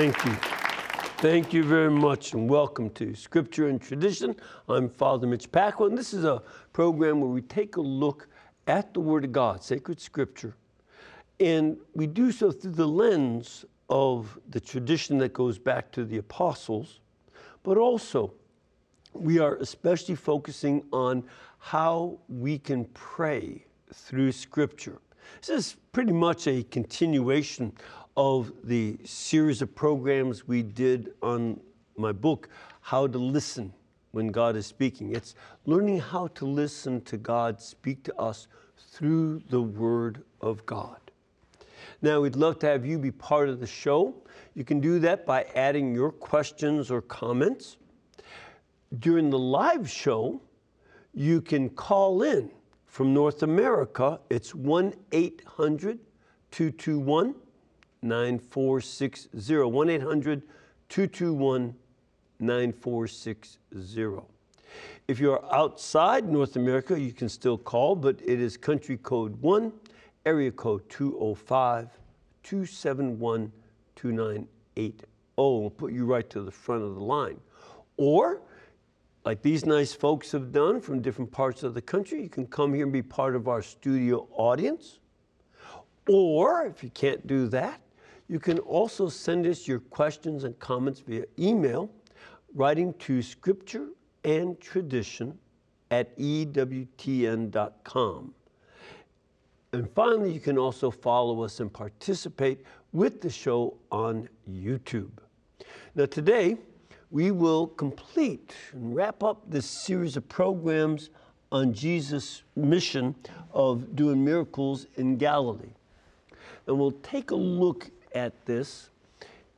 Thank you Thank you very much and welcome to Scripture and Tradition. I'm Father Mitch and this is a program where we take a look at the Word of God, sacred Scripture, and we do so through the lens of the tradition that goes back to the apostles, but also we are especially focusing on how we can pray through Scripture. This is pretty much a continuation of the series of programs we did on my book, How to Listen When God is Speaking. It's learning how to listen to God speak to us through the Word of God. Now, we'd love to have you be part of the show. You can do that by adding your questions or comments. During the live show, you can call in from North America. It's 1 800 221 9460. 1 800 221 9460. If you're outside North America, you can still call, but it is country code 1, area code 205 271 2980. We'll put you right to the front of the line. Or, like these nice folks have done from different parts of the country, you can come here and be part of our studio audience. Or, if you can't do that, you can also send us your questions and comments via email, writing to scripture and tradition at EWTN.com. And finally, you can also follow us and participate with the show on YouTube. Now, today, we will complete and wrap up this series of programs on Jesus' mission of doing miracles in Galilee. And we'll take a look at this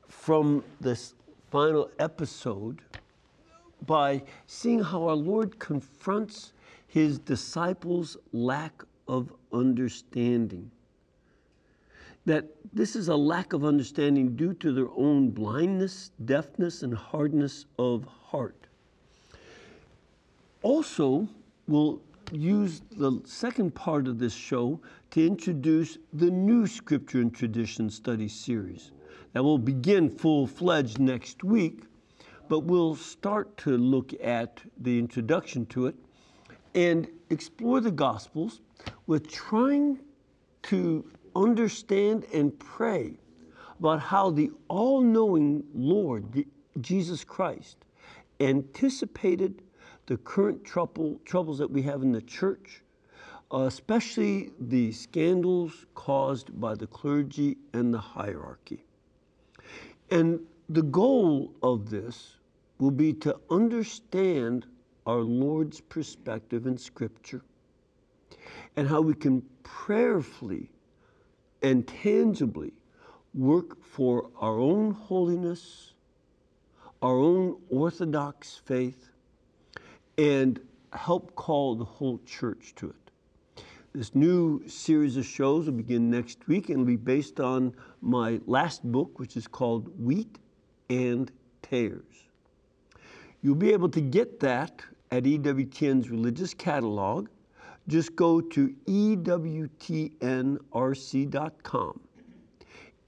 from this final episode by seeing how our Lord confronts his disciples' lack of understanding. That this is a lack of understanding due to their own blindness, deafness, and hardness of heart. Also, we'll use the second part of this show to introduce the new Scripture and Tradition study series. That will begin full fledged next week, but we'll start to look at the introduction to it and explore the Gospels with trying to understand and pray about how the all knowing Lord, Jesus Christ, anticipated the current trouble, troubles that we have in the church, Uh, especially the scandals caused by the clergy and the hierarchy. And the goal of this will be to understand our Lord's perspective in Scripture and how we can prayerfully and tangibly work for our own holiness, our own orthodox faith, and help call the whole church to it. This new series of shows will begin next week and will be based on my last book, which is called Wheat and Tares. You'll be able to get that at EWTN's religious catalog. Just go to EWTNRC.com.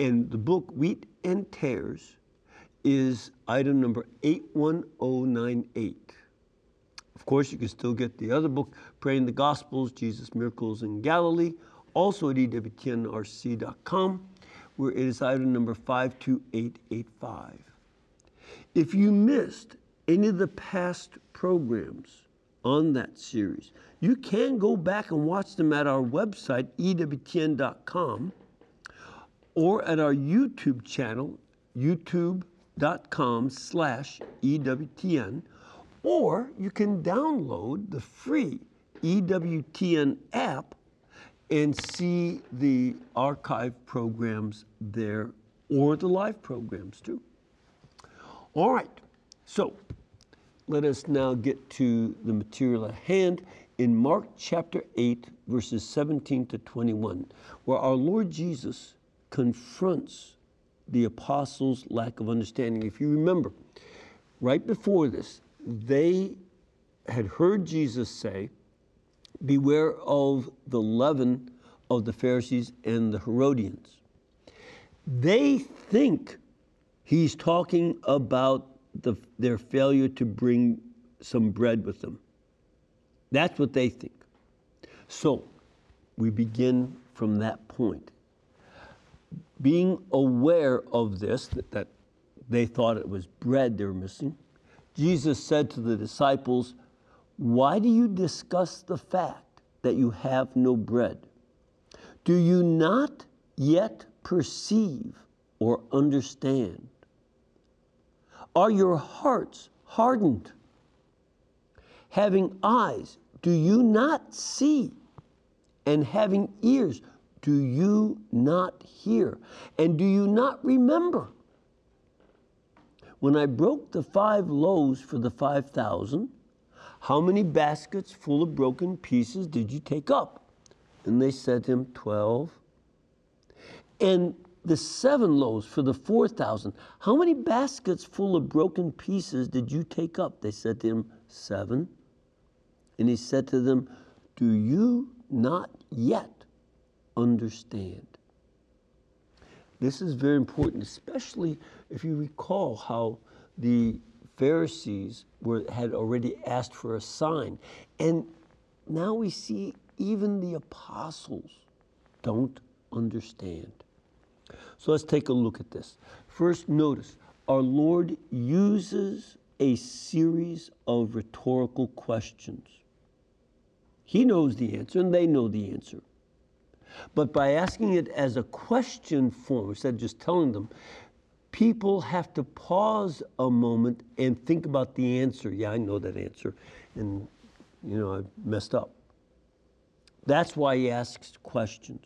And the book Wheat and Tares is item number 81098. Of course, you can still get the other book, Praying the Gospels, Jesus' Miracles in Galilee, also at EWTNRC.com, where it is item number 52885. If you missed any of the past programs on that series, you can go back and watch them at our website, EWTN.com, or at our YouTube channel, youtube.com slash EWTN, or you can download the free EWTN app and see the archive programs there or the live programs too. All right, so let us now get to the material at hand in Mark chapter 8, verses 17 to 21, where our Lord Jesus confronts the apostles' lack of understanding. If you remember, right before this, they had heard Jesus say, Beware of the leaven of the Pharisees and the Herodians. They think he's talking about the, their failure to bring some bread with them. That's what they think. So we begin from that point. Being aware of this, that, that they thought it was bread they were missing, Jesus said to the disciples, Why do you discuss the fact that you have no bread? Do you not yet perceive or understand? Are your hearts hardened? Having eyes, do you not see? And having ears, do you not hear? And do you not remember? When I broke the five loaves for the 5,000, how many baskets full of broken pieces did you take up? And they said to him, 12. And the seven loaves for the 4,000, how many baskets full of broken pieces did you take up? They said to him, Seven. And he said to them, Do you not yet understand? This is very important, especially if you recall how the Pharisees were, had already asked for a sign. And now we see even the apostles don't understand. So let's take a look at this. First, notice our Lord uses a series of rhetorical questions. He knows the answer and they know the answer. But by asking it as a question form, instead of just telling them, people have to pause a moment and think about the answer. Yeah, I know that answer. And, you know, I messed up. That's why he asks questions.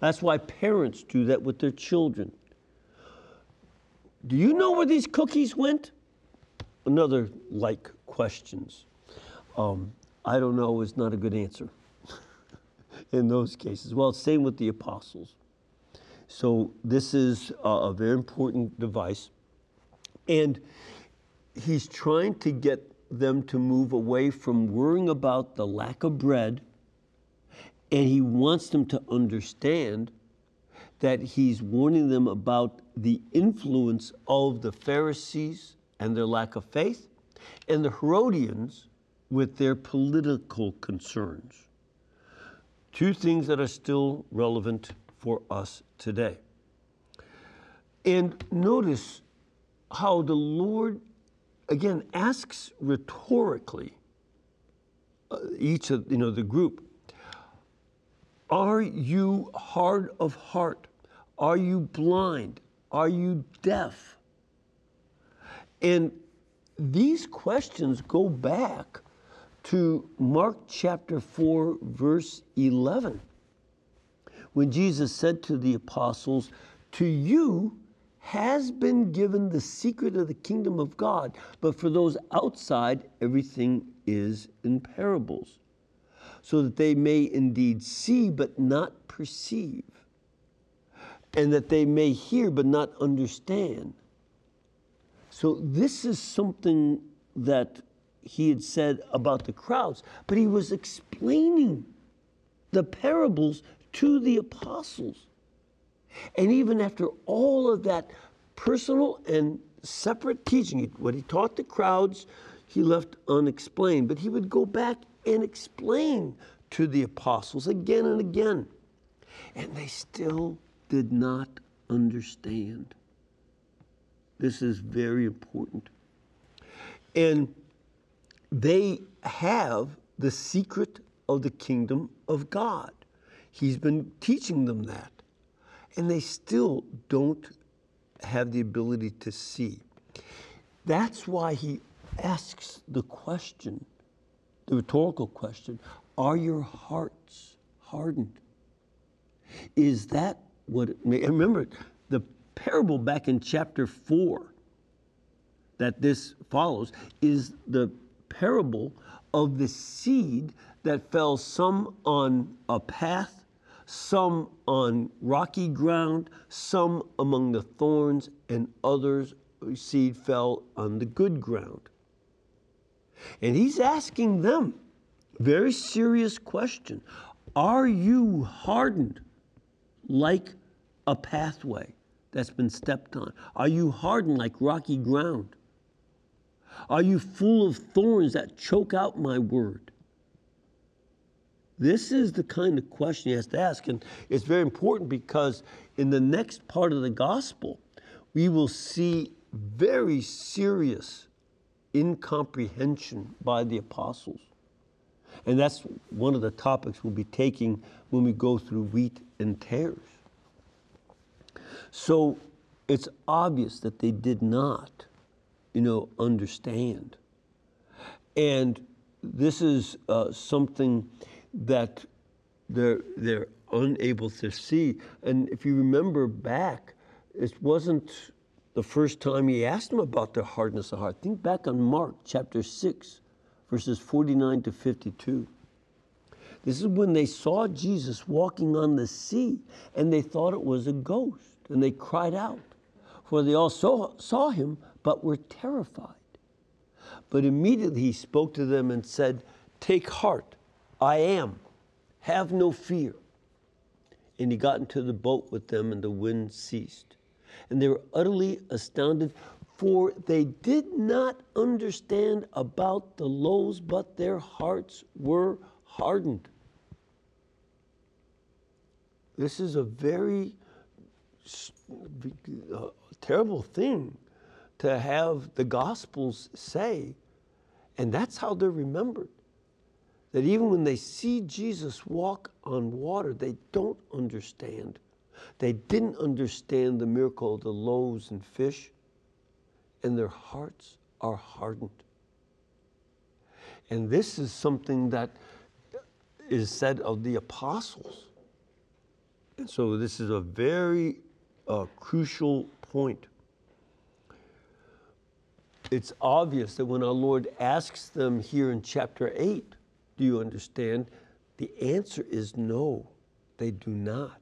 That's why parents do that with their children. Do you know where these cookies went? Another like questions. Um, I don't know is not a good answer in those cases. Well, same with the apostles. So this is a, very important device. And he's trying to get them to move away from worrying about the lack of bread and he wants them to understand that he's warning them about the influence of the Pharisees and their lack of faith, and the Herodians with their political concerns. Two things that are still relevant for us today. And notice how the Lord, again, asks rhetorically uh, each of you know the group are you hard of heart? Are you blind? Are you deaf? And these questions go back to Mark chapter 4, verse 11, when Jesus said to the apostles, To you has been given the secret of the kingdom of God, but for those outside, everything is in parables so that they may indeed see but not perceive, and that they may hear but not understand. So, this is something that he had said about the crowds, but he was explaining the parables to the apostles. And even after all of that personal and separate teaching, what he taught the crowds, he left unexplained. But he would go back and explain to the apostles again and again. And they still did not understand. This is very important. And they have the secret of the kingdom of God. He's been teaching them that. And they still don't have the ability to see. That's why he asks the question the rhetorical question Are your hearts hardened? Is that what it may? Remember, the parable back in chapter 4 that this follows is the parable of the seed that fell some on a path, some on rocky ground, some among the thorns, and others uh, seed fell on the good ground. And he's asking them very serious question. Are you hardened like a pathway that's been stepped on? Are you hardened like rocky ground? Are you full of thorns that choke out my word? This is the kind of question he has to ask. And it's very important because in the next part of the gospel, we will see very serious incomprehension by the apostles. And that's one of the topics we'll be taking when we go through wheat and tares. So it's obvious that they did not, you know, understand. And this is uh, something that they're, they're unable to see. And if you remember back, it wasn't the first time he asked them about their hardness of heart. Think back on Mark chapter 6, verses 49 to 52. This is when they saw Jesus walking on the sea and they thought it was a ghost and they cried out, for they all saw, saw him but were terrified. But immediately he spoke to them and said, Take heart, I am, have no fear. And he got into the boat with them and the wind ceased. And they were utterly astounded, for they did not understand about the loaves, but their hearts were hardened. This is a very uh, terrible thing to have the Gospels say, and that's how they're remembered. That even when they see Jesus walk on water, they don't understand. They didn't understand the miracle of the loaves and fish and their hearts are hardened. And this is something that is said of the apostles. And so this is a very uh, crucial point. It's obvious that when our Lord asks them here in chapter 8, do you understand? The answer is no, they do not.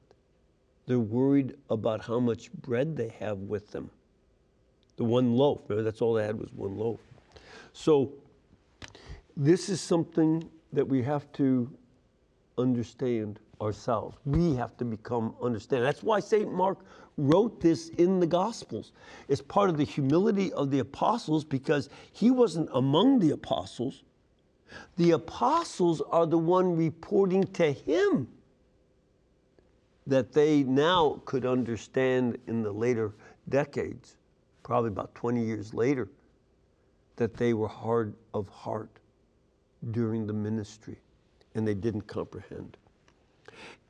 They're worried about how much bread they have with them the one loaf. Remember, that's all they had was one loaf. So this is something that we have to understand ourselves. We have to become understand. That's why St. Mark wrote this in the Gospels. It's part of the humility of the apostles because he wasn't among the apostles. The apostles are the one reporting to him that they now could understand in the later decades probably about 20 years later, that they were hard of heart during the ministry and they didn't comprehend.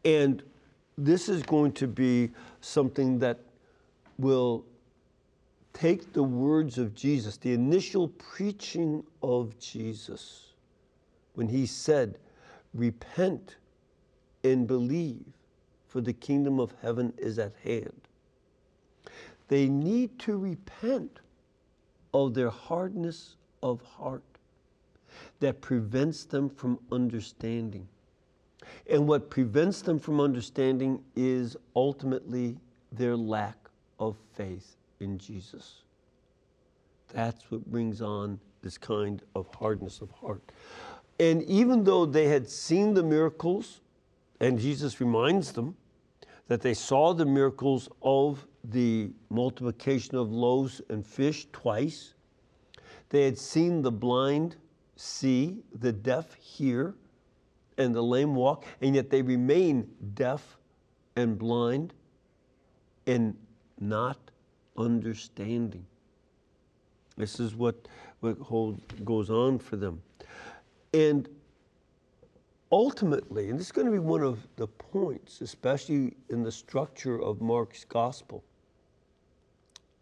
And this is going to be something that will take the words of Jesus, the initial preaching of Jesus, when he said, Repent and believe, for the kingdom of heaven is at hand. They need to repent of their hardness of heart that prevents them from understanding. And what prevents them from understanding is ultimately their lack of faith in Jesus. That's what brings on this kind of hardness of heart. And even though they had seen the miracles, and Jesus reminds them that they saw the miracles of the multiplication of loaves and fish twice. They had seen the blind see, the deaf hear, and the lame walk, and yet they remain deaf and blind and not understanding. This is what, what hold, goes on for them. And ultimately, and this is going to be one of the points, especially in the structure of Mark's gospel,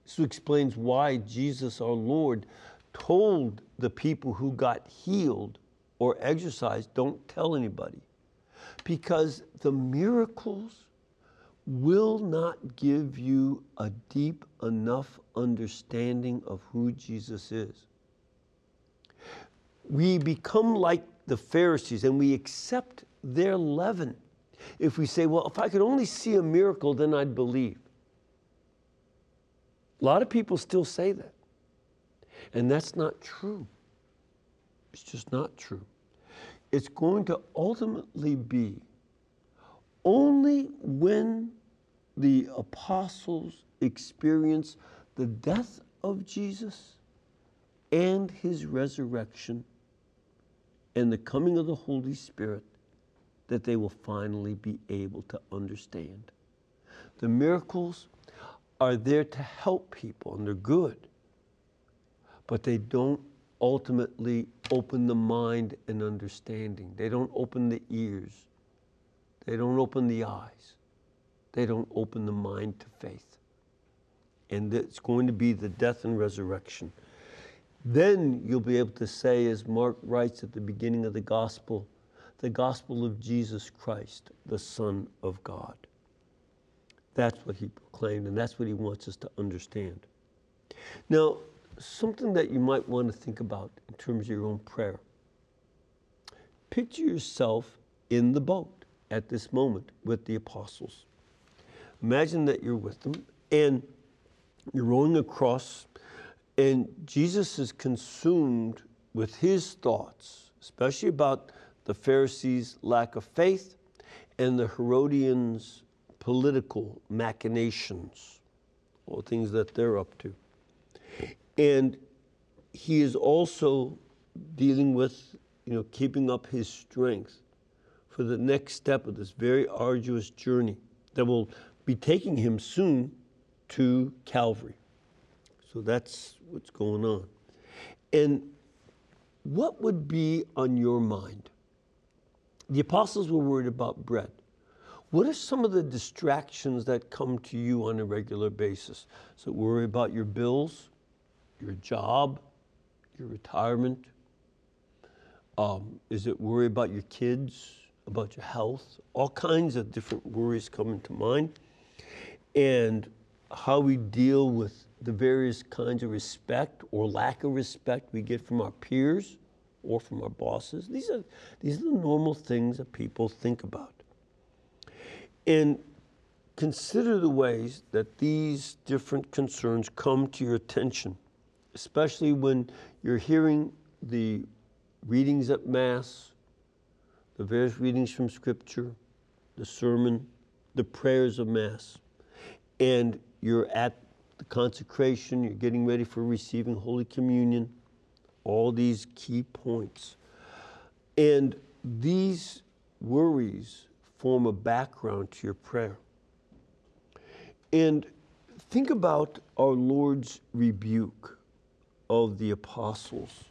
this explains why Jesus, our Lord, told the people who got healed or exorcised, don't tell anybody. Because the miracles will not give you a deep enough understanding of who Jesus is. We become like the Pharisees and we accept their leaven. If we say, well, if I could only see a miracle, then I'd believe. A lot of people still say that. And that's not true. It's just not true. It's going to ultimately be only when the apostles experience the death of Jesus and his resurrection and the coming of the Holy Spirit that they will finally be able to understand. The miracles are there to help people and they're good, but they don't ultimately open the mind and understanding. They don't open the ears they don't open the eyes. They don't open the mind to faith. And it's going to be the death and resurrection. Then you'll be able to say, as Mark writes at the beginning of the gospel, the gospel of Jesus Christ, the Son of God. That's what he proclaimed, and that's what he wants us to understand. Now, something that you might want to think about in terms of your own prayer. Picture yourself in the boat at this moment with the apostles. Imagine that you're with them and you're rowing across, and Jesus is consumed with his thoughts, especially about the Pharisees' lack of faith and the Herodians' political machinations, or things that they're up to. And he is also dealing with, you know, keeping up his strength for the next step of this very arduous journey that will be taking him soon to Calvary. So that's what's going on. And what would be on your mind? The apostles were worried about bread. What are some of the distractions that come to you on a regular basis? So, worry about your bills, your job, your retirement? Um, is it worry about your kids, about your health. All kinds of different worries come into mind. And how we deal with the various kinds of respect or lack of respect we get from our peers or from our bosses. These are, these are the normal things that people think about. And consider the ways that these different concerns come to your attention, especially when you're hearing the readings at Mass the various readings from Scripture, the sermon, the prayers of Mass, and you're at the consecration, you're getting ready for receiving Holy Communion, all these key points. And these worries form a background to your prayer. And think about our Lord's rebuke of the apostles.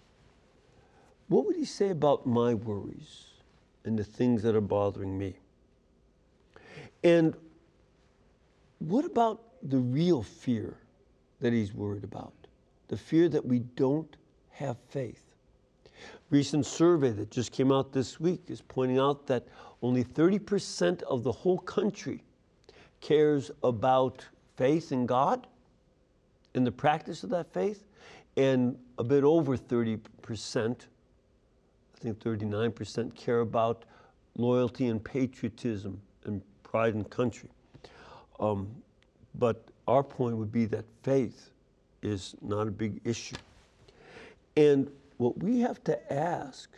What would he say about my worries? and the things that are bothering me. And what about the real fear that he's worried about? The fear that we don't have faith. Recent survey that just came out this week is pointing out that only 30% of the whole country cares about faith in God and the practice of that faith, and a bit over 30% I think 39% care about loyalty and patriotism and pride in country. Um, but our point would be that faith is not a big issue. And what we have to ask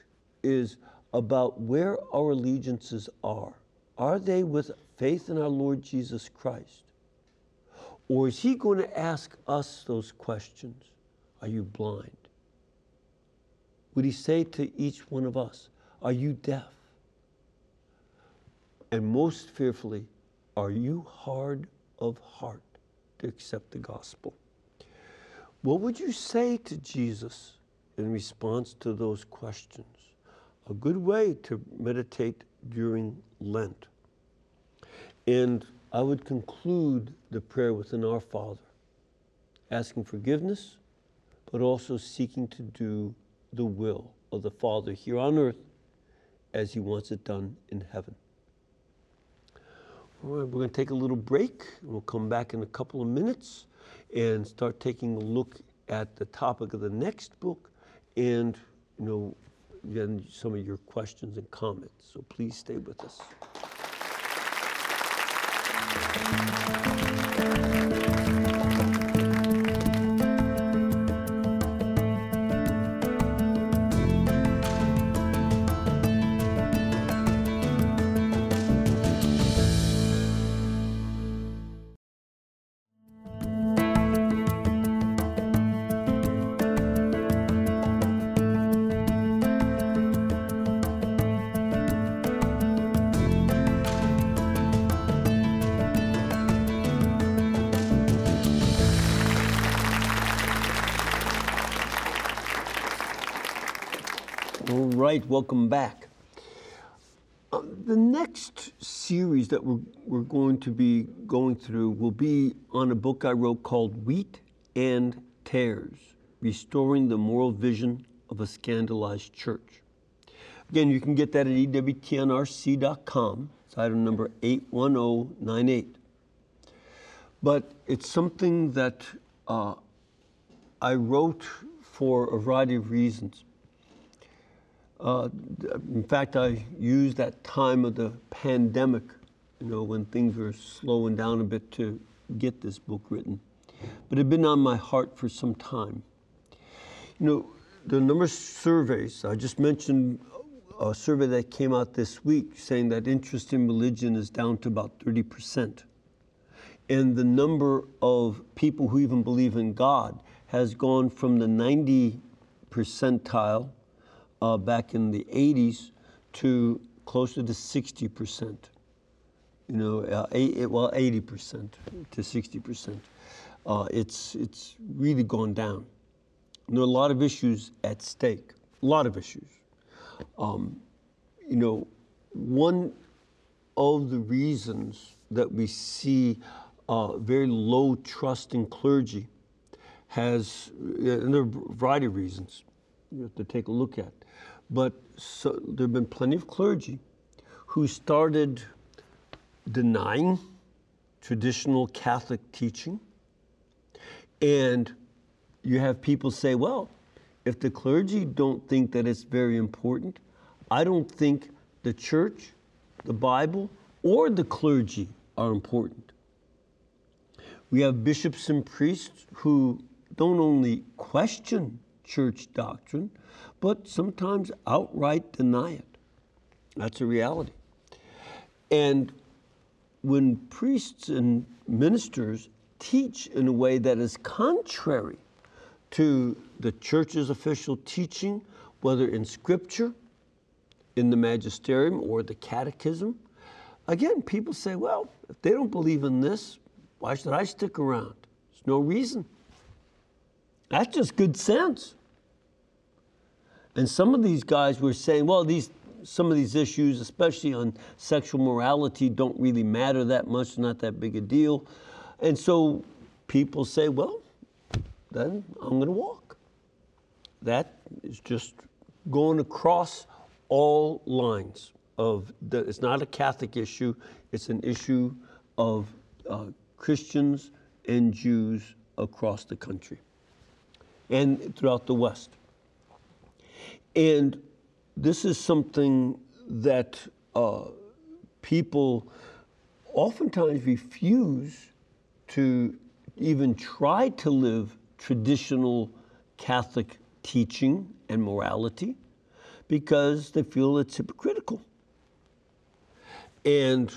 is about where our allegiances are. Are they with faith in our Lord Jesus Christ? Or is He going to ask us those questions? Are you blind? would he say to each one of us, Are you deaf? And most fearfully, are you hard of heart to accept the gospel? What would you say to Jesus in response to those questions? A good way to meditate during Lent. And I would conclude the prayer with an Our Father, asking forgiveness, but also seeking to do the will of the Father here on earth as he wants it done in heaven. All right, we're going to take a little break. We'll come back in a couple of minutes and start taking a look at the topic of the next book and, you know, then some of your questions and comments. So please stay with us. Right, welcome back. Uh, the next series that we're, we're going to be going through will be on a book I wrote called Wheat and Tares Restoring the Moral Vision of a Scandalized Church. Again, you can get that at ewtnrc.com. It's item number 81098. But it's something that uh, I wrote for a variety of reasons. Uh, in fact, I used that time of the pandemic, you know, when things were slowing down a bit to get this book written. But it had been on my heart for some time. You know, the number of surveys, I just mentioned a survey that came out this week saying that interest in religion is down to about 30%. And the number of people who even believe in God has gone from the 90 percentile uh, back in the 80s to closer to 60%. You know, uh, eight, well, 80% to 60%. Uh, it's, it's really gone down. And there are a lot of issues at stake, a lot of issues. Um, you know, one of the reasons that we see uh, very low trust in clergy has, and there are a variety of reasons you have to take a look at. But so, there have been plenty of clergy who started denying traditional Catholic teaching. And you have people say, well, if the clergy don't think that it's very important, I don't think the church, the Bible, or the clergy are important. We have bishops and priests who don't only question church doctrine, but sometimes outright deny it. That's a reality. And when priests and ministers teach in a way that is contrary to the church's official teaching, whether in scripture, in the magisterium, or the catechism, again, people say, well, if they don't believe in this, why should I stick around? There's no reason. That's just good sense. And some of these guys were saying, well, these some of these issues, especially on sexual morality, don't really matter that much, not that big a deal. And so people say, well, then I'm going to walk. That is just going across all lines of the, it's not a Catholic issue, it's an issue of uh, Christians and Jews across the country and throughout the West. And this is something that uh, people oftentimes refuse to even try to live traditional Catholic teaching and morality because they feel it's hypocritical. And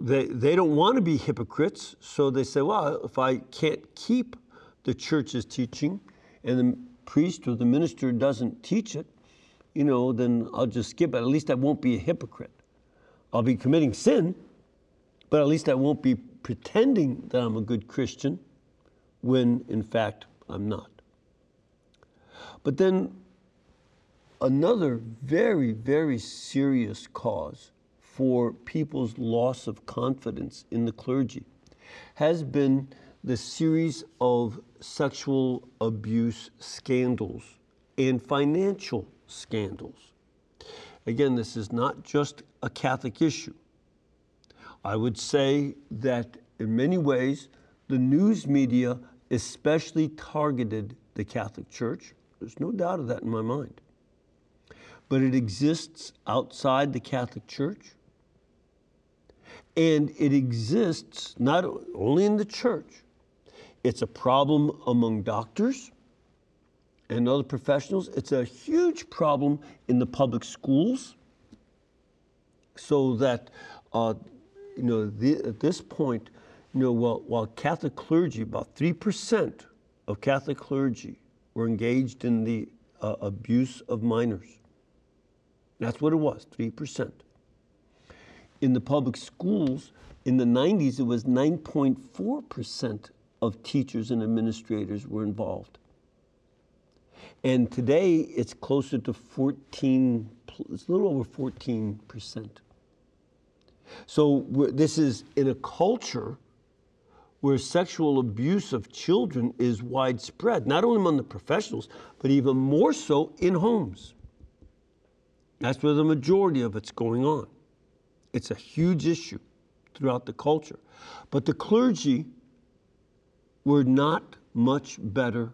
they, they don't want to be hypocrites, so they say, well, if I can't keep the church's teaching and the priest or the minister doesn't teach it, you know, then I'll just skip it. At least I won't be a hypocrite. I'll be committing sin, but at least I won't be pretending that I'm a good Christian when in fact I'm not. But then another very, very serious cause for people's loss of confidence in the clergy has been the series of sexual abuse scandals and financial scandals. Again, this is not just a Catholic issue. I would say that in many ways, the news media especially targeted the Catholic Church. There's no doubt of that in my mind. But it exists outside the Catholic Church. And it exists not only in the church, it's a problem among doctors and other professionals. It's a huge problem in the public schools. So that, uh, you know, the, at this point, you know, while, while Catholic clergy, about 3% of Catholic clergy were engaged in the uh, abuse of minors. That's what it was, 3%. In the public schools, in the 90s, it was 9.4% of teachers and administrators were involved. And today, it's closer to 14, it's a little over 14%. So this is in a culture where sexual abuse of children is widespread, not only among the professionals, but even more so in homes. That's where the majority of it's going on. It's a huge issue throughout the culture. But the clergy were not much better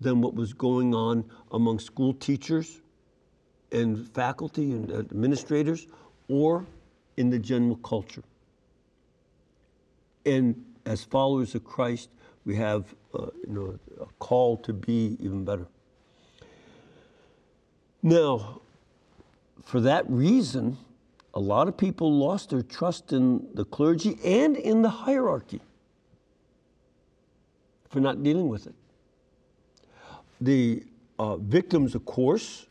than what was going on among school teachers and faculty and administrators or in the general culture. And as followers of Christ, we have uh, you know, a call to be even better. Now, for that reason, a lot of people lost their trust in the clergy and in the hierarchy for not dealing with it. The uh, victims, of course,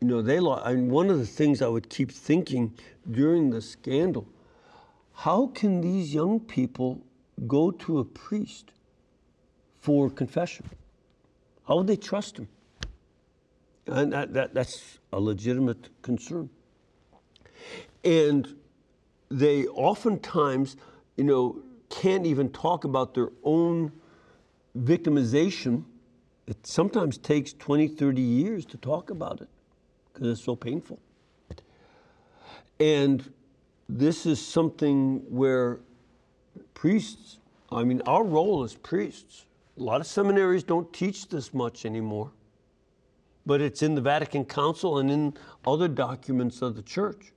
you know, they lost. I mean, one of the things I would keep thinking during the scandal how can these young people go to a priest for confession? How would they trust him? And that, that, that's a legitimate concern. And they oftentimes, you know, can't even talk about their own victimization. It sometimes takes 20, 30 years to talk about it because it's so painful. And this is something where priests, I mean, our role as priests, a lot of seminaries don't teach this much anymore, but it's in the Vatican Council and in other documents of the church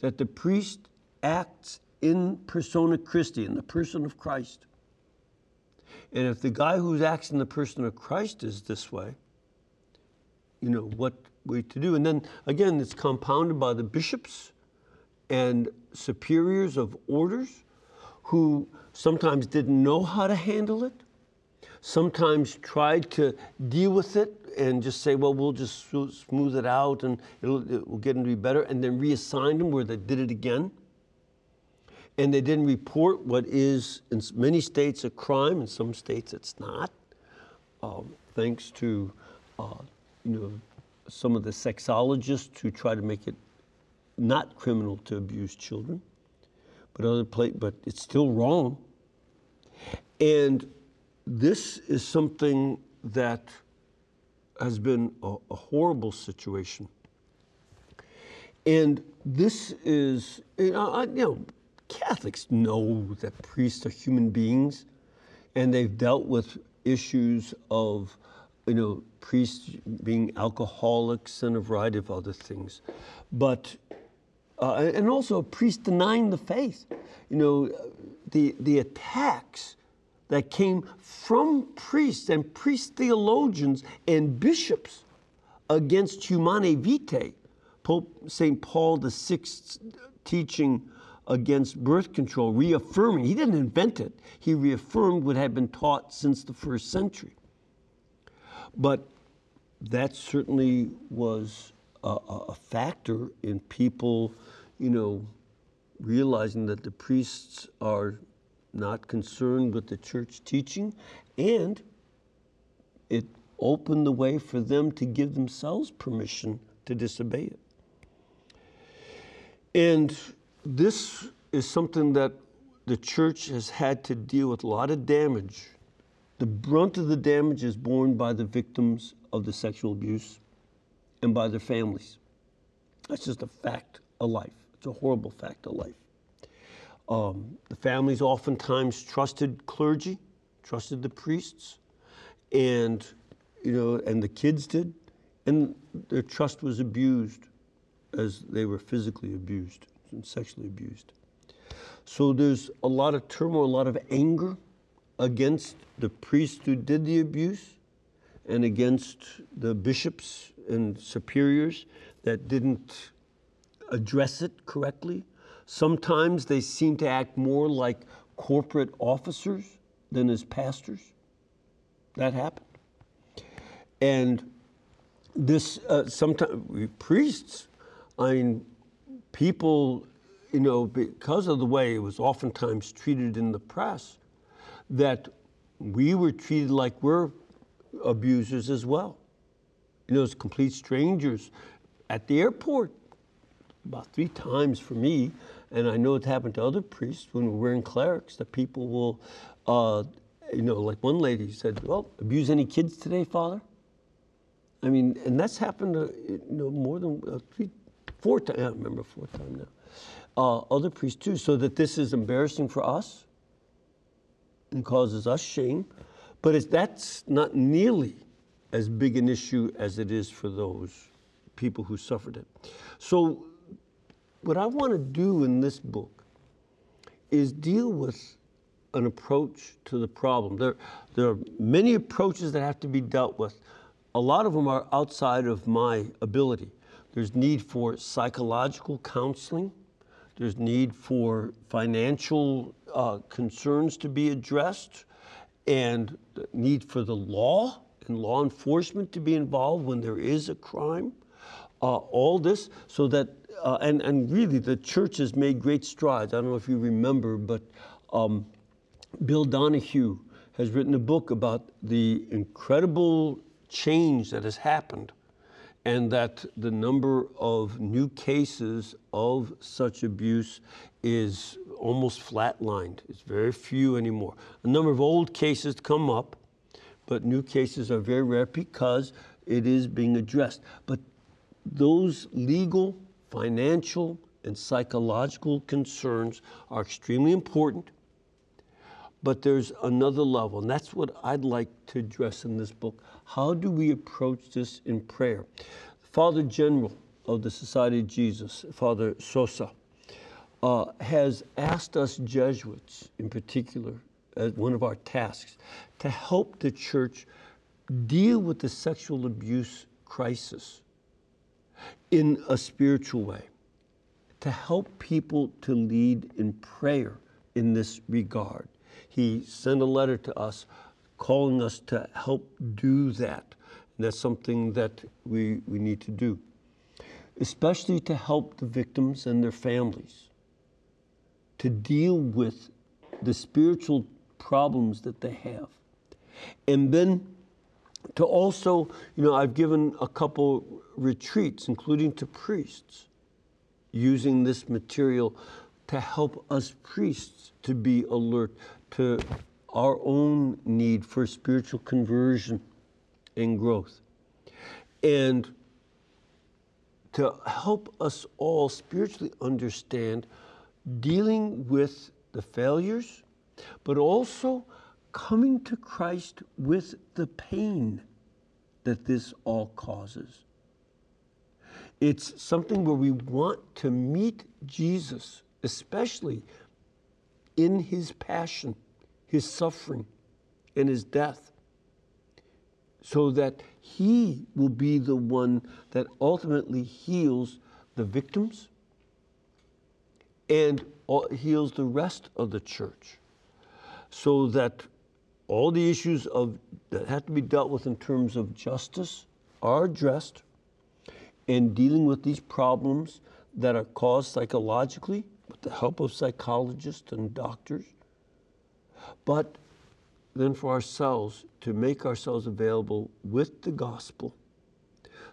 that the priest acts in persona Christi, in the person of Christ. And if the guy who's acting in the person of Christ is this way, you know, what we to do? And then again, it's compounded by the bishops and superiors of orders who sometimes didn't know how to handle it, sometimes tried to deal with it and just say, well, we'll just smooth it out and it'll, it will get them to be better, and then reassign them where they did it again. And they didn't report what is, in many states, a crime, in some states it's not, um, thanks to uh, you know, some of the sexologists who try to make it not criminal to abuse children but other place, but it's still wrong. And this is something that has been a, a horrible situation. And this is, you know, you know, Catholics know that priests are human beings, and they've dealt with issues of, you know, priests being alcoholics and a variety of other things. But uh, and also priests denying the faith. You know, the, the attacks that came from priests and priest theologians and bishops against Humanae Vitae, Pope St. Paul VI's teaching against birth control, reaffirming, he didn't invent it, he reaffirmed what had been taught since the first century. But that certainly was a, a factor in people, you know, realizing that the priests are not concerned with the church teaching, and it opened the way for them to give themselves permission to disobey it. And this is something that the church has had to deal with a lot of damage. The brunt of the damage is borne by the victims of the sexual abuse and by their families. That's just a fact of life. It's a horrible fact of life. Um, the families oftentimes trusted clergy, trusted the priests, and you know, and the kids did, and their trust was abused as they were physically abused and sexually abused. So there's a lot of turmoil, a lot of anger against the priests who did the abuse and against the bishops and superiors that didn't address it correctly. Sometimes they seem to act more like corporate officers than as pastors. That happened. And this, uh, sometimes priests, I mean, people, you know, because of the way it was oftentimes treated in the press, that we were treated like we're abusers as well. You know, as complete strangers at the airport, about three times for me, and I know it's happened to other priests when we're wearing clerics, that people will, uh, you know, like one lady said, well, abuse any kids today, Father? I mean, and that's happened, to, you know, more than uh, three, four times, I remember four times now. Uh, other priests too, so that this is embarrassing for us and causes us shame, but that's not nearly as big an issue as it is for those people who suffered it. So what I want to do in this book is deal with an approach to the problem. There, there are many approaches that have to be dealt with. A lot of them are outside of my ability. There's need for psychological counseling. There's need for financial uh, concerns to be addressed and need for the law and law enforcement to be involved when there is a crime. Uh, all this so that, uh, and, and really the church has made great strides. I don't know if you remember, but um, Bill Donohue has written a book about the incredible change that has happened and that the number of new cases of such abuse is almost flatlined. It's very few anymore. A number of old cases come up, but new cases are very rare because it is being addressed. But those legal, financial, and psychological concerns are extremely important. But there's another level, and that's what I'd like to address in this book. How do we approach this in prayer? Father General of the Society of Jesus, Father Sosa, uh, has asked us Jesuits in particular, as one of our tasks, to help the church deal with the sexual abuse crisis in a spiritual way, to help people to lead in prayer in this regard. He sent a letter to us calling us to help do that. And that's something that we, we need to do, especially to help the victims and their families to deal with the spiritual problems that they have. And then to also, you know, I've given a couple retreats, including to priests, using this material to help us priests to be alert to our own need for spiritual conversion and growth. And to help us all spiritually understand dealing with the failures, but also coming to Christ with the pain that this all causes. It's something where we want to meet Jesus, especially in his passion, his suffering, and his death, so that he will be the one that ultimately heals the victims and heals the rest of the church. So that all the issues of that have to be dealt with in terms of justice are addressed and dealing with these problems that are caused psychologically with the help of psychologists and doctors but then for ourselves to make ourselves available with the gospel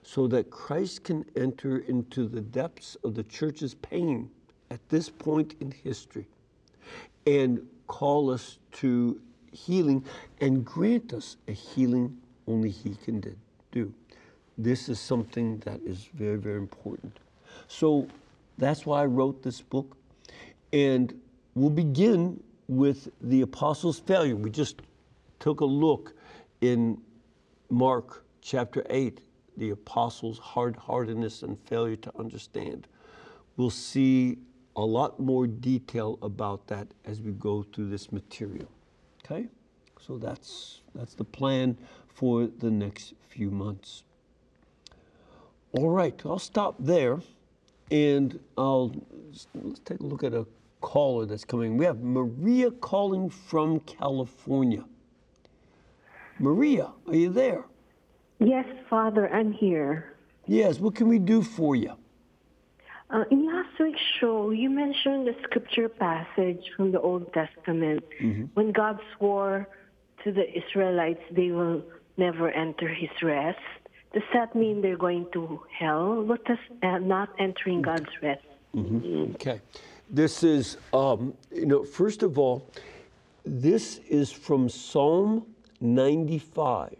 so that Christ can enter into the depths of the church's pain at this point in history and call us to healing and grant us a healing only He can do. This is something that is very, very important. So that's why I wrote this book. And we'll begin with the apostles' failure. We just took a look in Mark chapter 8, the apostles' hard heartedness and failure to understand. We'll see a lot more detail about that as we go through this material. Okay? So that's that's the plan for the next few months. All right, I'll stop there and I'll let's take a look at a caller that's coming. We have Maria calling from California. Maria, are you there? Yes, Father, I'm here. Yes, what can we do for you? Uh, in last week's show, you mentioned the scripture passage from the Old Testament mm-hmm. when God swore to the Israelites they will never enter his rest. Does that mean they're going to hell? What does uh, not entering God's rest mm-hmm. Okay. This is, um, you know, first of all, this is from Psalm 95.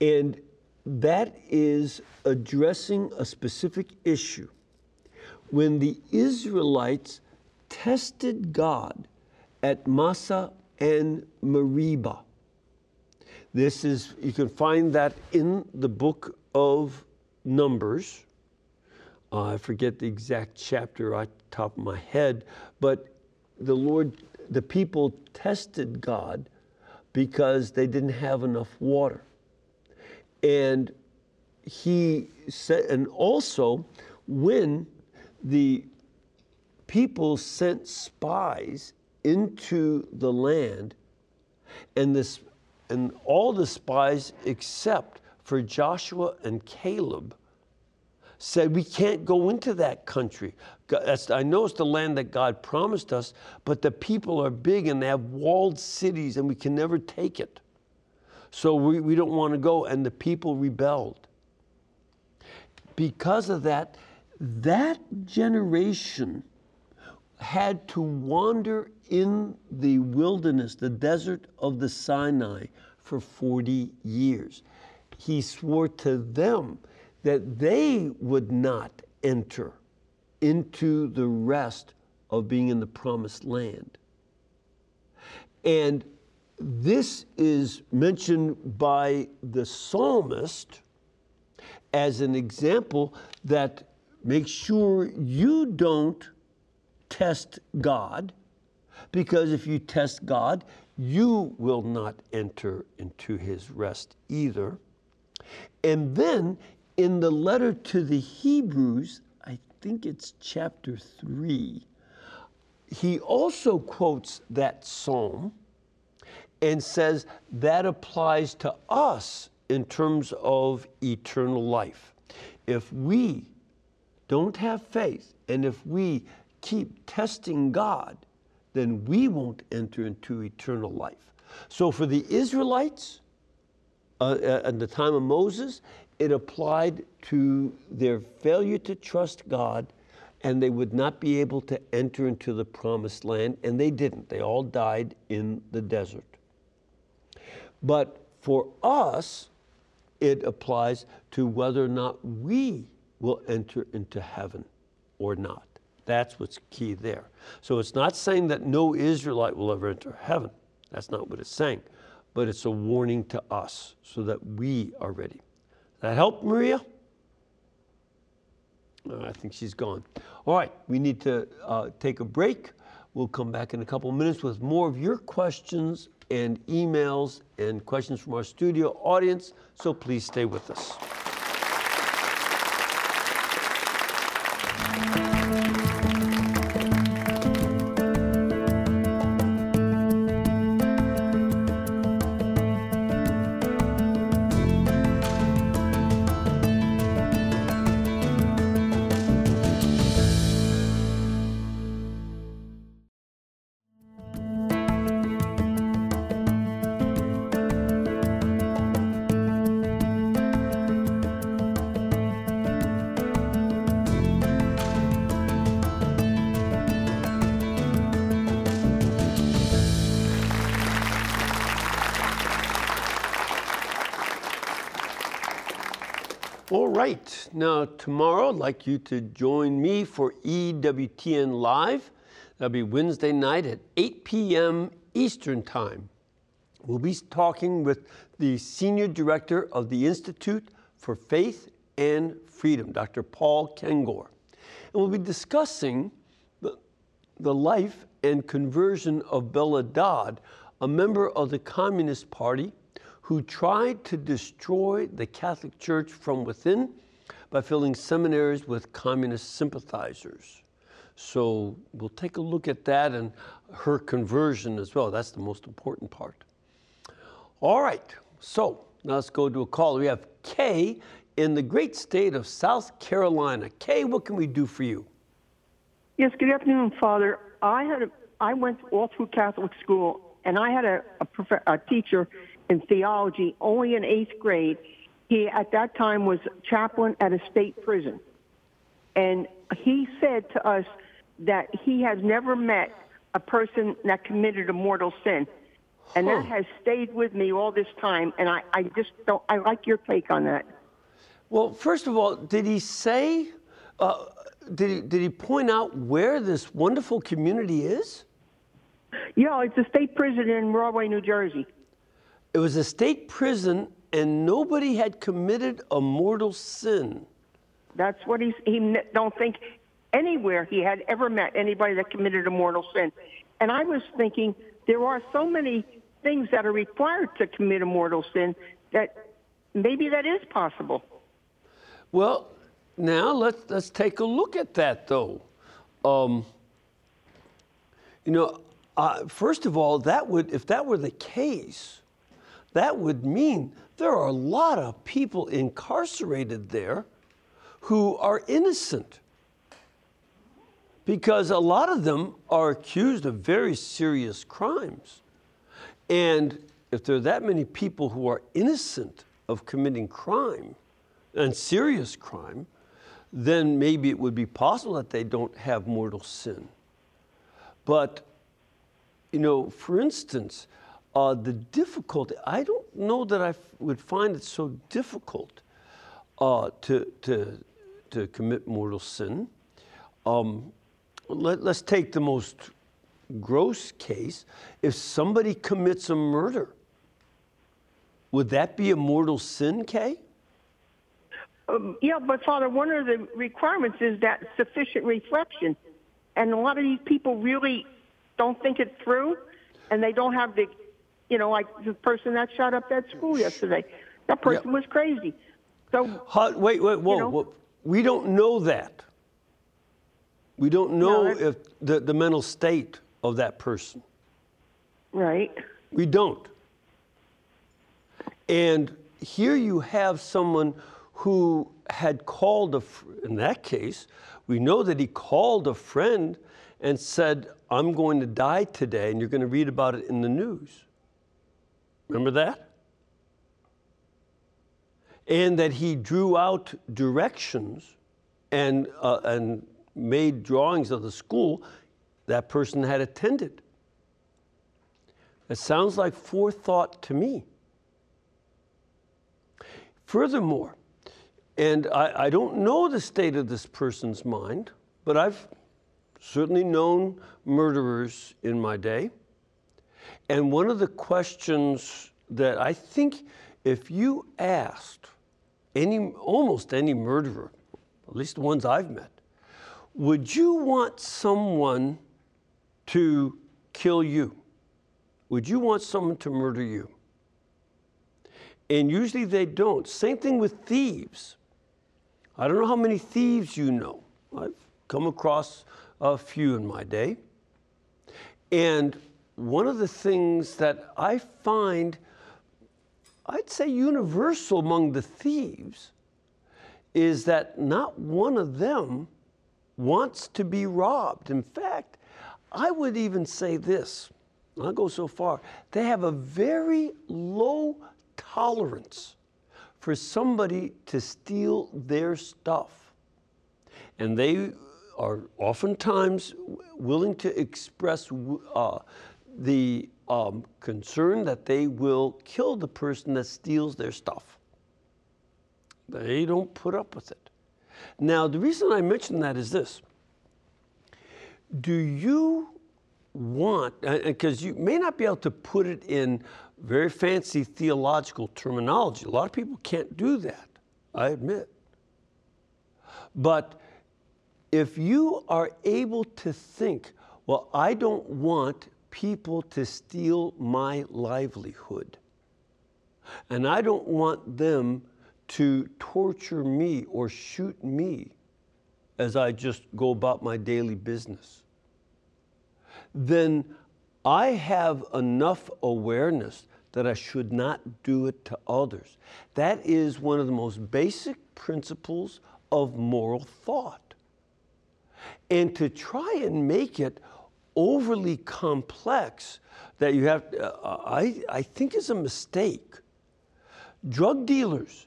And that is addressing a specific issue. When the Israelites tested God at Massah and Meribah, this is, you can find that in the book of Numbers. Uh, I forget the exact chapter right top of my head, but the Lord, the people tested God because they didn't have enough water. And he said, and also when the people sent spies into the land, and this and all the spies except for Joshua and Caleb said we can't go into that country. I know it's the land that God promised us, but the people are big and they have walled cities and we can never take it. So we, we don't want to go. And the people rebelled. Because of that, that generation had to wander in the wilderness, the desert of the Sinai, for 40 years. He swore to them that they would not enter into the rest of being in the promised land. And this is mentioned by the psalmist as an example that make sure you don't test God, because if you test God, you will not enter into his rest either. And then in the letter to the Hebrews, I think it's chapter 3, he also quotes that psalm and says that applies to us in terms of eternal life. If we don't have faith and if we keep testing God, then we won't enter into eternal life. So for the Israelites, uh, uh at the time of Moses, it applied to their failure to trust God, and they would not be able to enter into the promised land, and they didn't. They all died in the desert. But for us, it applies to whether or not we will enter into heaven or not. That's what's key there. So it's not saying that no Israelite will ever enter heaven. That's not what it's saying. But it's a warning to us so that we are ready. That help, Maria? I think she's gone. All right, we need to uh, take a break. We'll come back in a couple of minutes with more of your questions and emails and questions from our studio audience, so please stay with us. Now, tomorrow, I'd like you to join me for EWTN Live. That'll be Wednesday night at 8 p.m. Eastern Time. We'll be talking with the Senior Director of the Institute for Faith and Freedom, Dr. Paul Kengor. And we'll be discussing the, the life and conversion of Bella Dodd, a member of the Communist Party who tried to destroy the Catholic Church from within by filling seminaries with communist sympathizers. So we'll take a look at that and her conversion as well. That's the most important part. All right, so now let's go to a call. We have Kay in the great state of South Carolina. Kay, what can we do for you? Yes, good afternoon, Father. I had a, I went all through Catholic school, and I had a, a, prof- a teacher in theology only in eighth grade. He at that time was chaplain at a state prison, and he said to us that he has never met a person that committed a mortal sin. And that has stayed with me all this time, and I, I just don't. I like your take on that. Well, first of all, did he say? Uh, did he did he point out where this wonderful community is? Yeah, it's a state prison in Rahway, New Jersey. It was a state prison, and nobody had committed a mortal sin. That's what he's. He don't think anywhere he had ever met anybody that committed a mortal sin. And I was thinking there are so many things that are required to commit a mortal sin that maybe that is possible. Well, now let's let's take a look at that though. Um, you know, uh, first of all, that would if that were the case, that would mean there are a lot of people incarcerated there who are innocent because a lot of them are accused of very serious crimes. And if there are that many people who are innocent of committing crime and serious crime, then maybe it would be possible that they don't have mortal sin. But, you know, for instance, uh, the difficulty, I don't know that I f- would find it so difficult uh, to, to, to commit mortal sin. Um, let, let's take the most gross case. If somebody commits a murder, would that be a mortal sin, Kay? Um, yeah, but Father, one of the requirements is that sufficient reflection. And a lot of these people really don't think it through, and they don't have the, you know, like the person that shot up that school yesterday. That person was crazy. So How, wait, wait, whoa, You know? whoa. We don't know that. We don't know No, if the, the mental state of that person. right, We don't. And here you have someone who had called a, fr- in that case, we know that he called a friend and said, I'm going to die today, and you're going to read about it in the news. Remember that? And that he drew out directions and, uh, and made drawings of the school that person had attended. It sounds like forethought to me. Furthermore, and I, I, don't know the state of this person's mind, but I've certainly known murderers in my day. And one of the questions that I think if you asked any, almost any murderer, at least the ones I've met, would you want someone to kill you? Would you want someone to murder you? And usually they don't. Same thing with thieves. I don't know how many thieves you know. I've come across a few in my day. And one of the things that I find, I'd say universal among the thieves, is that not one of them wants to be robbed. In fact, I would even say this, I'll go so far, they have a very low tolerance for somebody to steal their stuff. And they are oftentimes willing to express uh, the um, concern that they will kill the person that steals their stuff. They don't put up with it. Now, the reason I mention that is this do you want, because you may not be able to put it in very fancy theological terminology. A lot of people can't do that, I admit. But if you are able to think, well, I don't want people to steal my livelihood, and I don't want them to torture me or shoot me as I just go about my daily business, then I have enough awareness that I should not do it to others. That is one of the most basic principles of moral thought. And to try and make it overly complex that you have, uh, I, I think is a mistake. Drug dealers,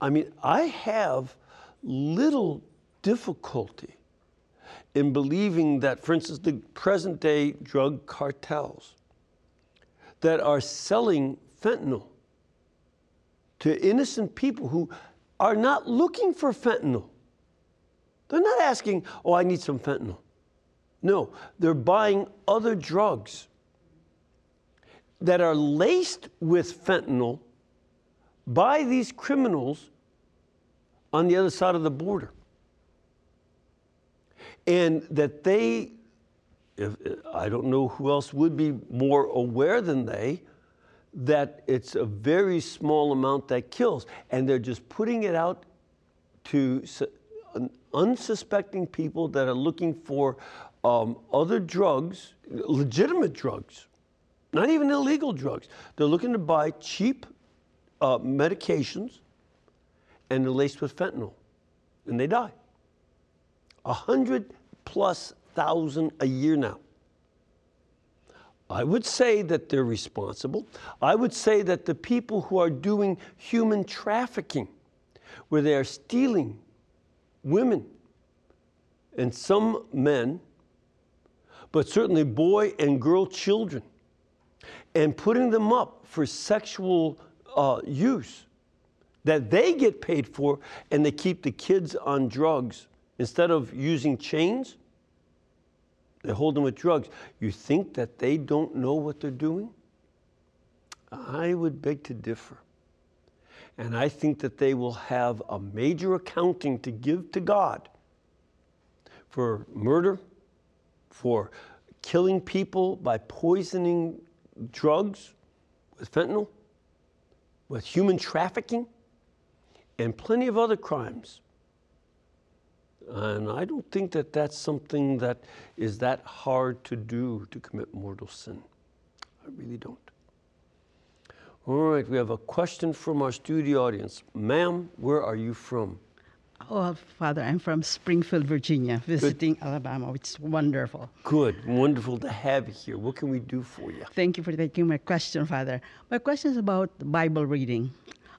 I mean, I have little difficulty in believing that, for instance, the present day drug cartels that are selling fentanyl to innocent people who are not looking for fentanyl. They're not asking, oh, I need some fentanyl. No, they're buying other drugs that are laced with fentanyl by these criminals on the other side of the border. And that they, if, I don't know who else would be more aware than they, that it's a very small amount that kills, and they're just putting it out to unsuspecting people that are looking for um, other drugs, legitimate drugs, not even illegal drugs. They're looking to buy cheap uh, medications, and they're laced with fentanyl, and they die. A hundred plus thousand a year now. I would say that they're responsible. I would say that the people who are doing human trafficking, where they are stealing women and some men, but certainly boy and girl children, and putting them up for sexual uh, use that they get paid for, and they keep the kids on drugs Instead of using chains, they hold them with drugs. You think that they don't know what they're doing? I would beg to differ. And I think that they will have a major accounting to give to God for murder, for killing people by poisoning drugs with fentanyl, with human trafficking, and plenty of other crimes. And I don't think that that's something that is that hard to do to commit mortal sin. I really don't. All right, we have a question from our studio audience. Ma'am, where are you from? Oh, Father, I'm from Springfield, Virginia, visiting Good. Alabama, which is wonderful. Good, wonderful to have you here. What can we do for you? Thank you for taking my question, Father. My question is about Bible reading.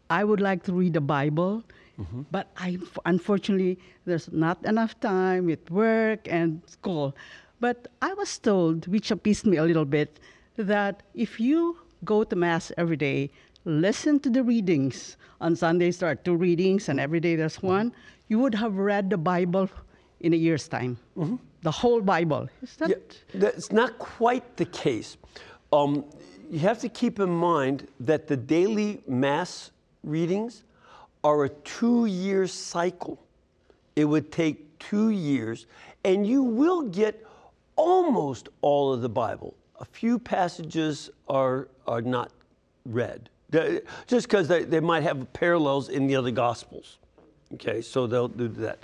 I would like to read the Bible Mm-hmm. But I, unfortunately, there's not enough time with work and school. But I was told, which appeased me a little bit, that if you go to Mass every day, listen to the readings. On Sundays, there are two readings, and every day there's one. You would have read the Bible in a year's time. Mm-hmm. The whole Bible. Is that? Yeah, that's not quite the case. Um, you have to keep in mind that the daily Mass readings are a two year cycle. It would take two years, and you will get almost all of the Bible. A few passages are, are not read, just because they, they might have parallels in the other Gospels. Okay, so they'll do that.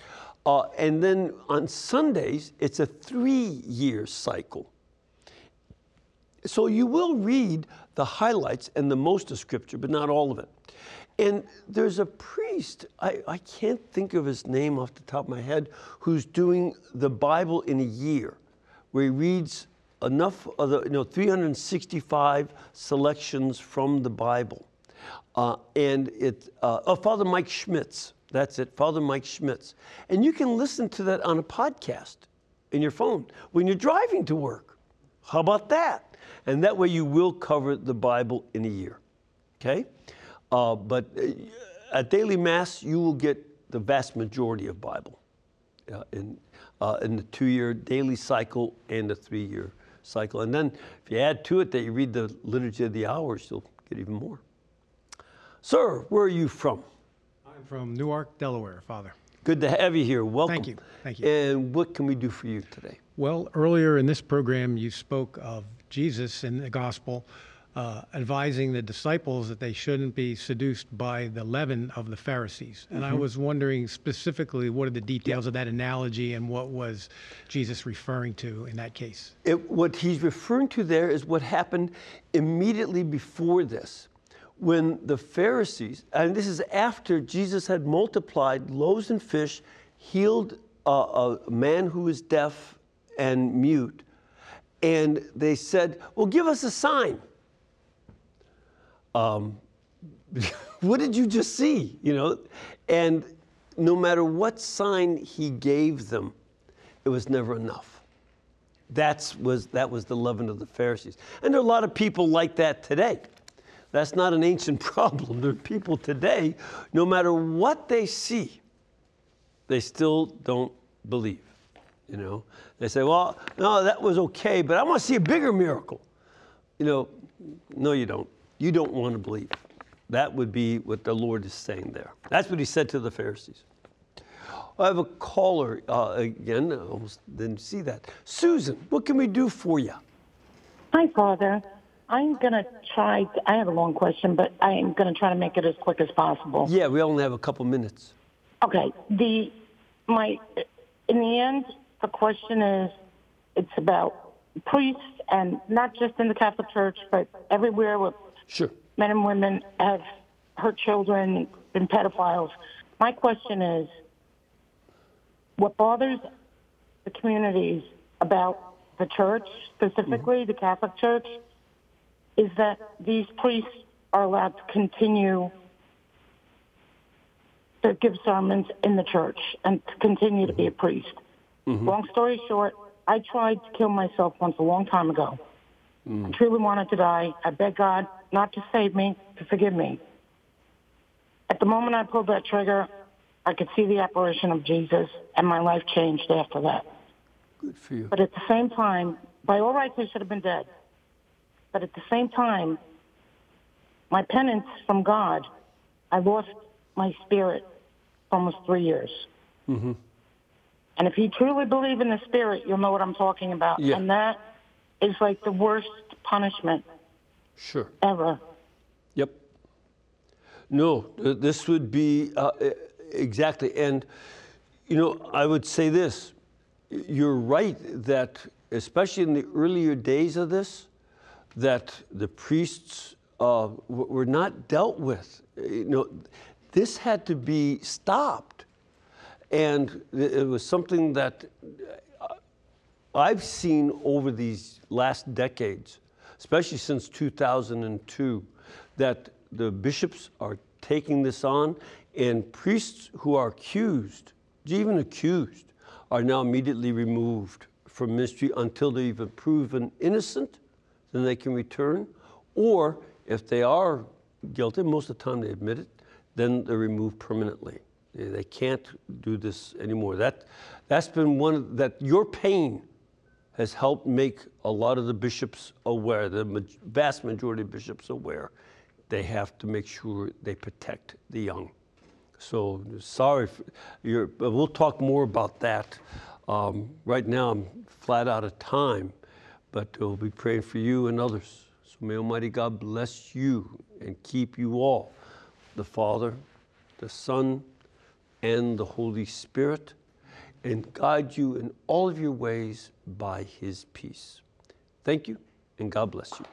Uh, and then on Sundays, it's a three year cycle. So you will read the highlights and the most of Scripture, but not all of it. And there's a priest, I, I can't think of his name off the top of my head, who's doing the Bible in a year, where he reads enough of the, you know, 365 selections from the Bible. Uh, and it, uh, oh, Father Mike Schmitz, that's it, Father Mike Schmitz. And you can listen to that on a podcast in your phone when you're driving to work. How about that? And that way you will cover the Bible in a year. Okay? Uh, but uh, at daily mass, you will get the vast majority of Bible. Uh, in, uh, in the two year daily cycle and the three year cycle. And then if you add to it that you read the Liturgy of the Hours, you'll get even more. Sir, where are you from? I'm from Newark, Delaware, Father. Good to have you here. Welcome. Thank you. Thank you. And what can we do for you today? Well, earlier in this program, you spoke of Jesus in the gospel uh, advising the disciples that they shouldn't be seduced by the leaven of the Pharisees. And I was wondering specifically what are the details of that analogy and what was Jesus referring to in that case? It, what he's referring to there is what happened immediately before this. When the Pharisees, and this is after Jesus had multiplied loaves and fish, healed a, a man who was deaf and mute, and they said, Well, give us a sign. Um, what did you just see? You know, and no matter what sign he gave them, it was never enough. That's was that was the leaven of the Pharisees, and there are a lot of people like that today. That's not an ancient problem. There are people today, no matter what they see, they still don't believe. You know, they say, "Well, no, that was okay, but I want to see a bigger miracle." You know, no, you don't. You don't want to believe. That would be what the Lord is saying there. That's what He said to the Pharisees. I have a caller uh, again. I almost didn't see that. Susan, what can we do for you? Hi, Father. I'm going to try, to, I have a long question, but I'm going to try to make it as quick as possible. Yeah, we only have a couple minutes. Okay. The, my, in the end, the question is, it's about priests and not just in the Catholic Church, but everywhere where Sure. men and women have hurt children, been pedophiles. My question is, what bothers the communities about the church, specifically mm-hmm. the Catholic Church, is that these priests are allowed to continue to give sermons in the church and to continue to be a mm-hmm. priest. Mm-hmm. Long story short, I tried to kill myself once a long time ago. Mm. I truly wanted to die. I begged God not to save me, to forgive me. At the moment I pulled that trigger, I could see the apparition of Jesus, and my life changed after that. Good for you. But at the same time, by all rights, I should have been dead. But at the same time, my penance from God, I lost my spirit for almost three years. Mm-hmm. And if you truly believe in the spirit, you'll know what I'm talking about. Yeah. And that is like the worst punishment Sure. ever. Yep. No, this would be uh, exactly. And, you know, I would say this you're right that, especially in the earlier days of this, that the priests uh, were not dealt with. You know, this had to be stopped. And it was something that I've seen over these last decades, especially since 2002, that the bishops are taking this on, and priests who are accused, even accused, are now immediately removed from ministry until they've even proven innocent, then they can return. Or if they are guilty, most of the time they admit it, then they're removed permanently. They they can't do this anymore. That, that's been one of, that your pain has helped make a lot of the bishops aware, the ma- vast majority of bishops aware, they have to make sure they protect the young. So sorry, we'll talk more about that. Um, right now, I'm flat out of time, but we'll be praying for you and others. So may Almighty God bless you and keep you all, the Father, the Son, and the Holy Spirit, and guide you in all of your ways by His peace. Thank you, and God bless you.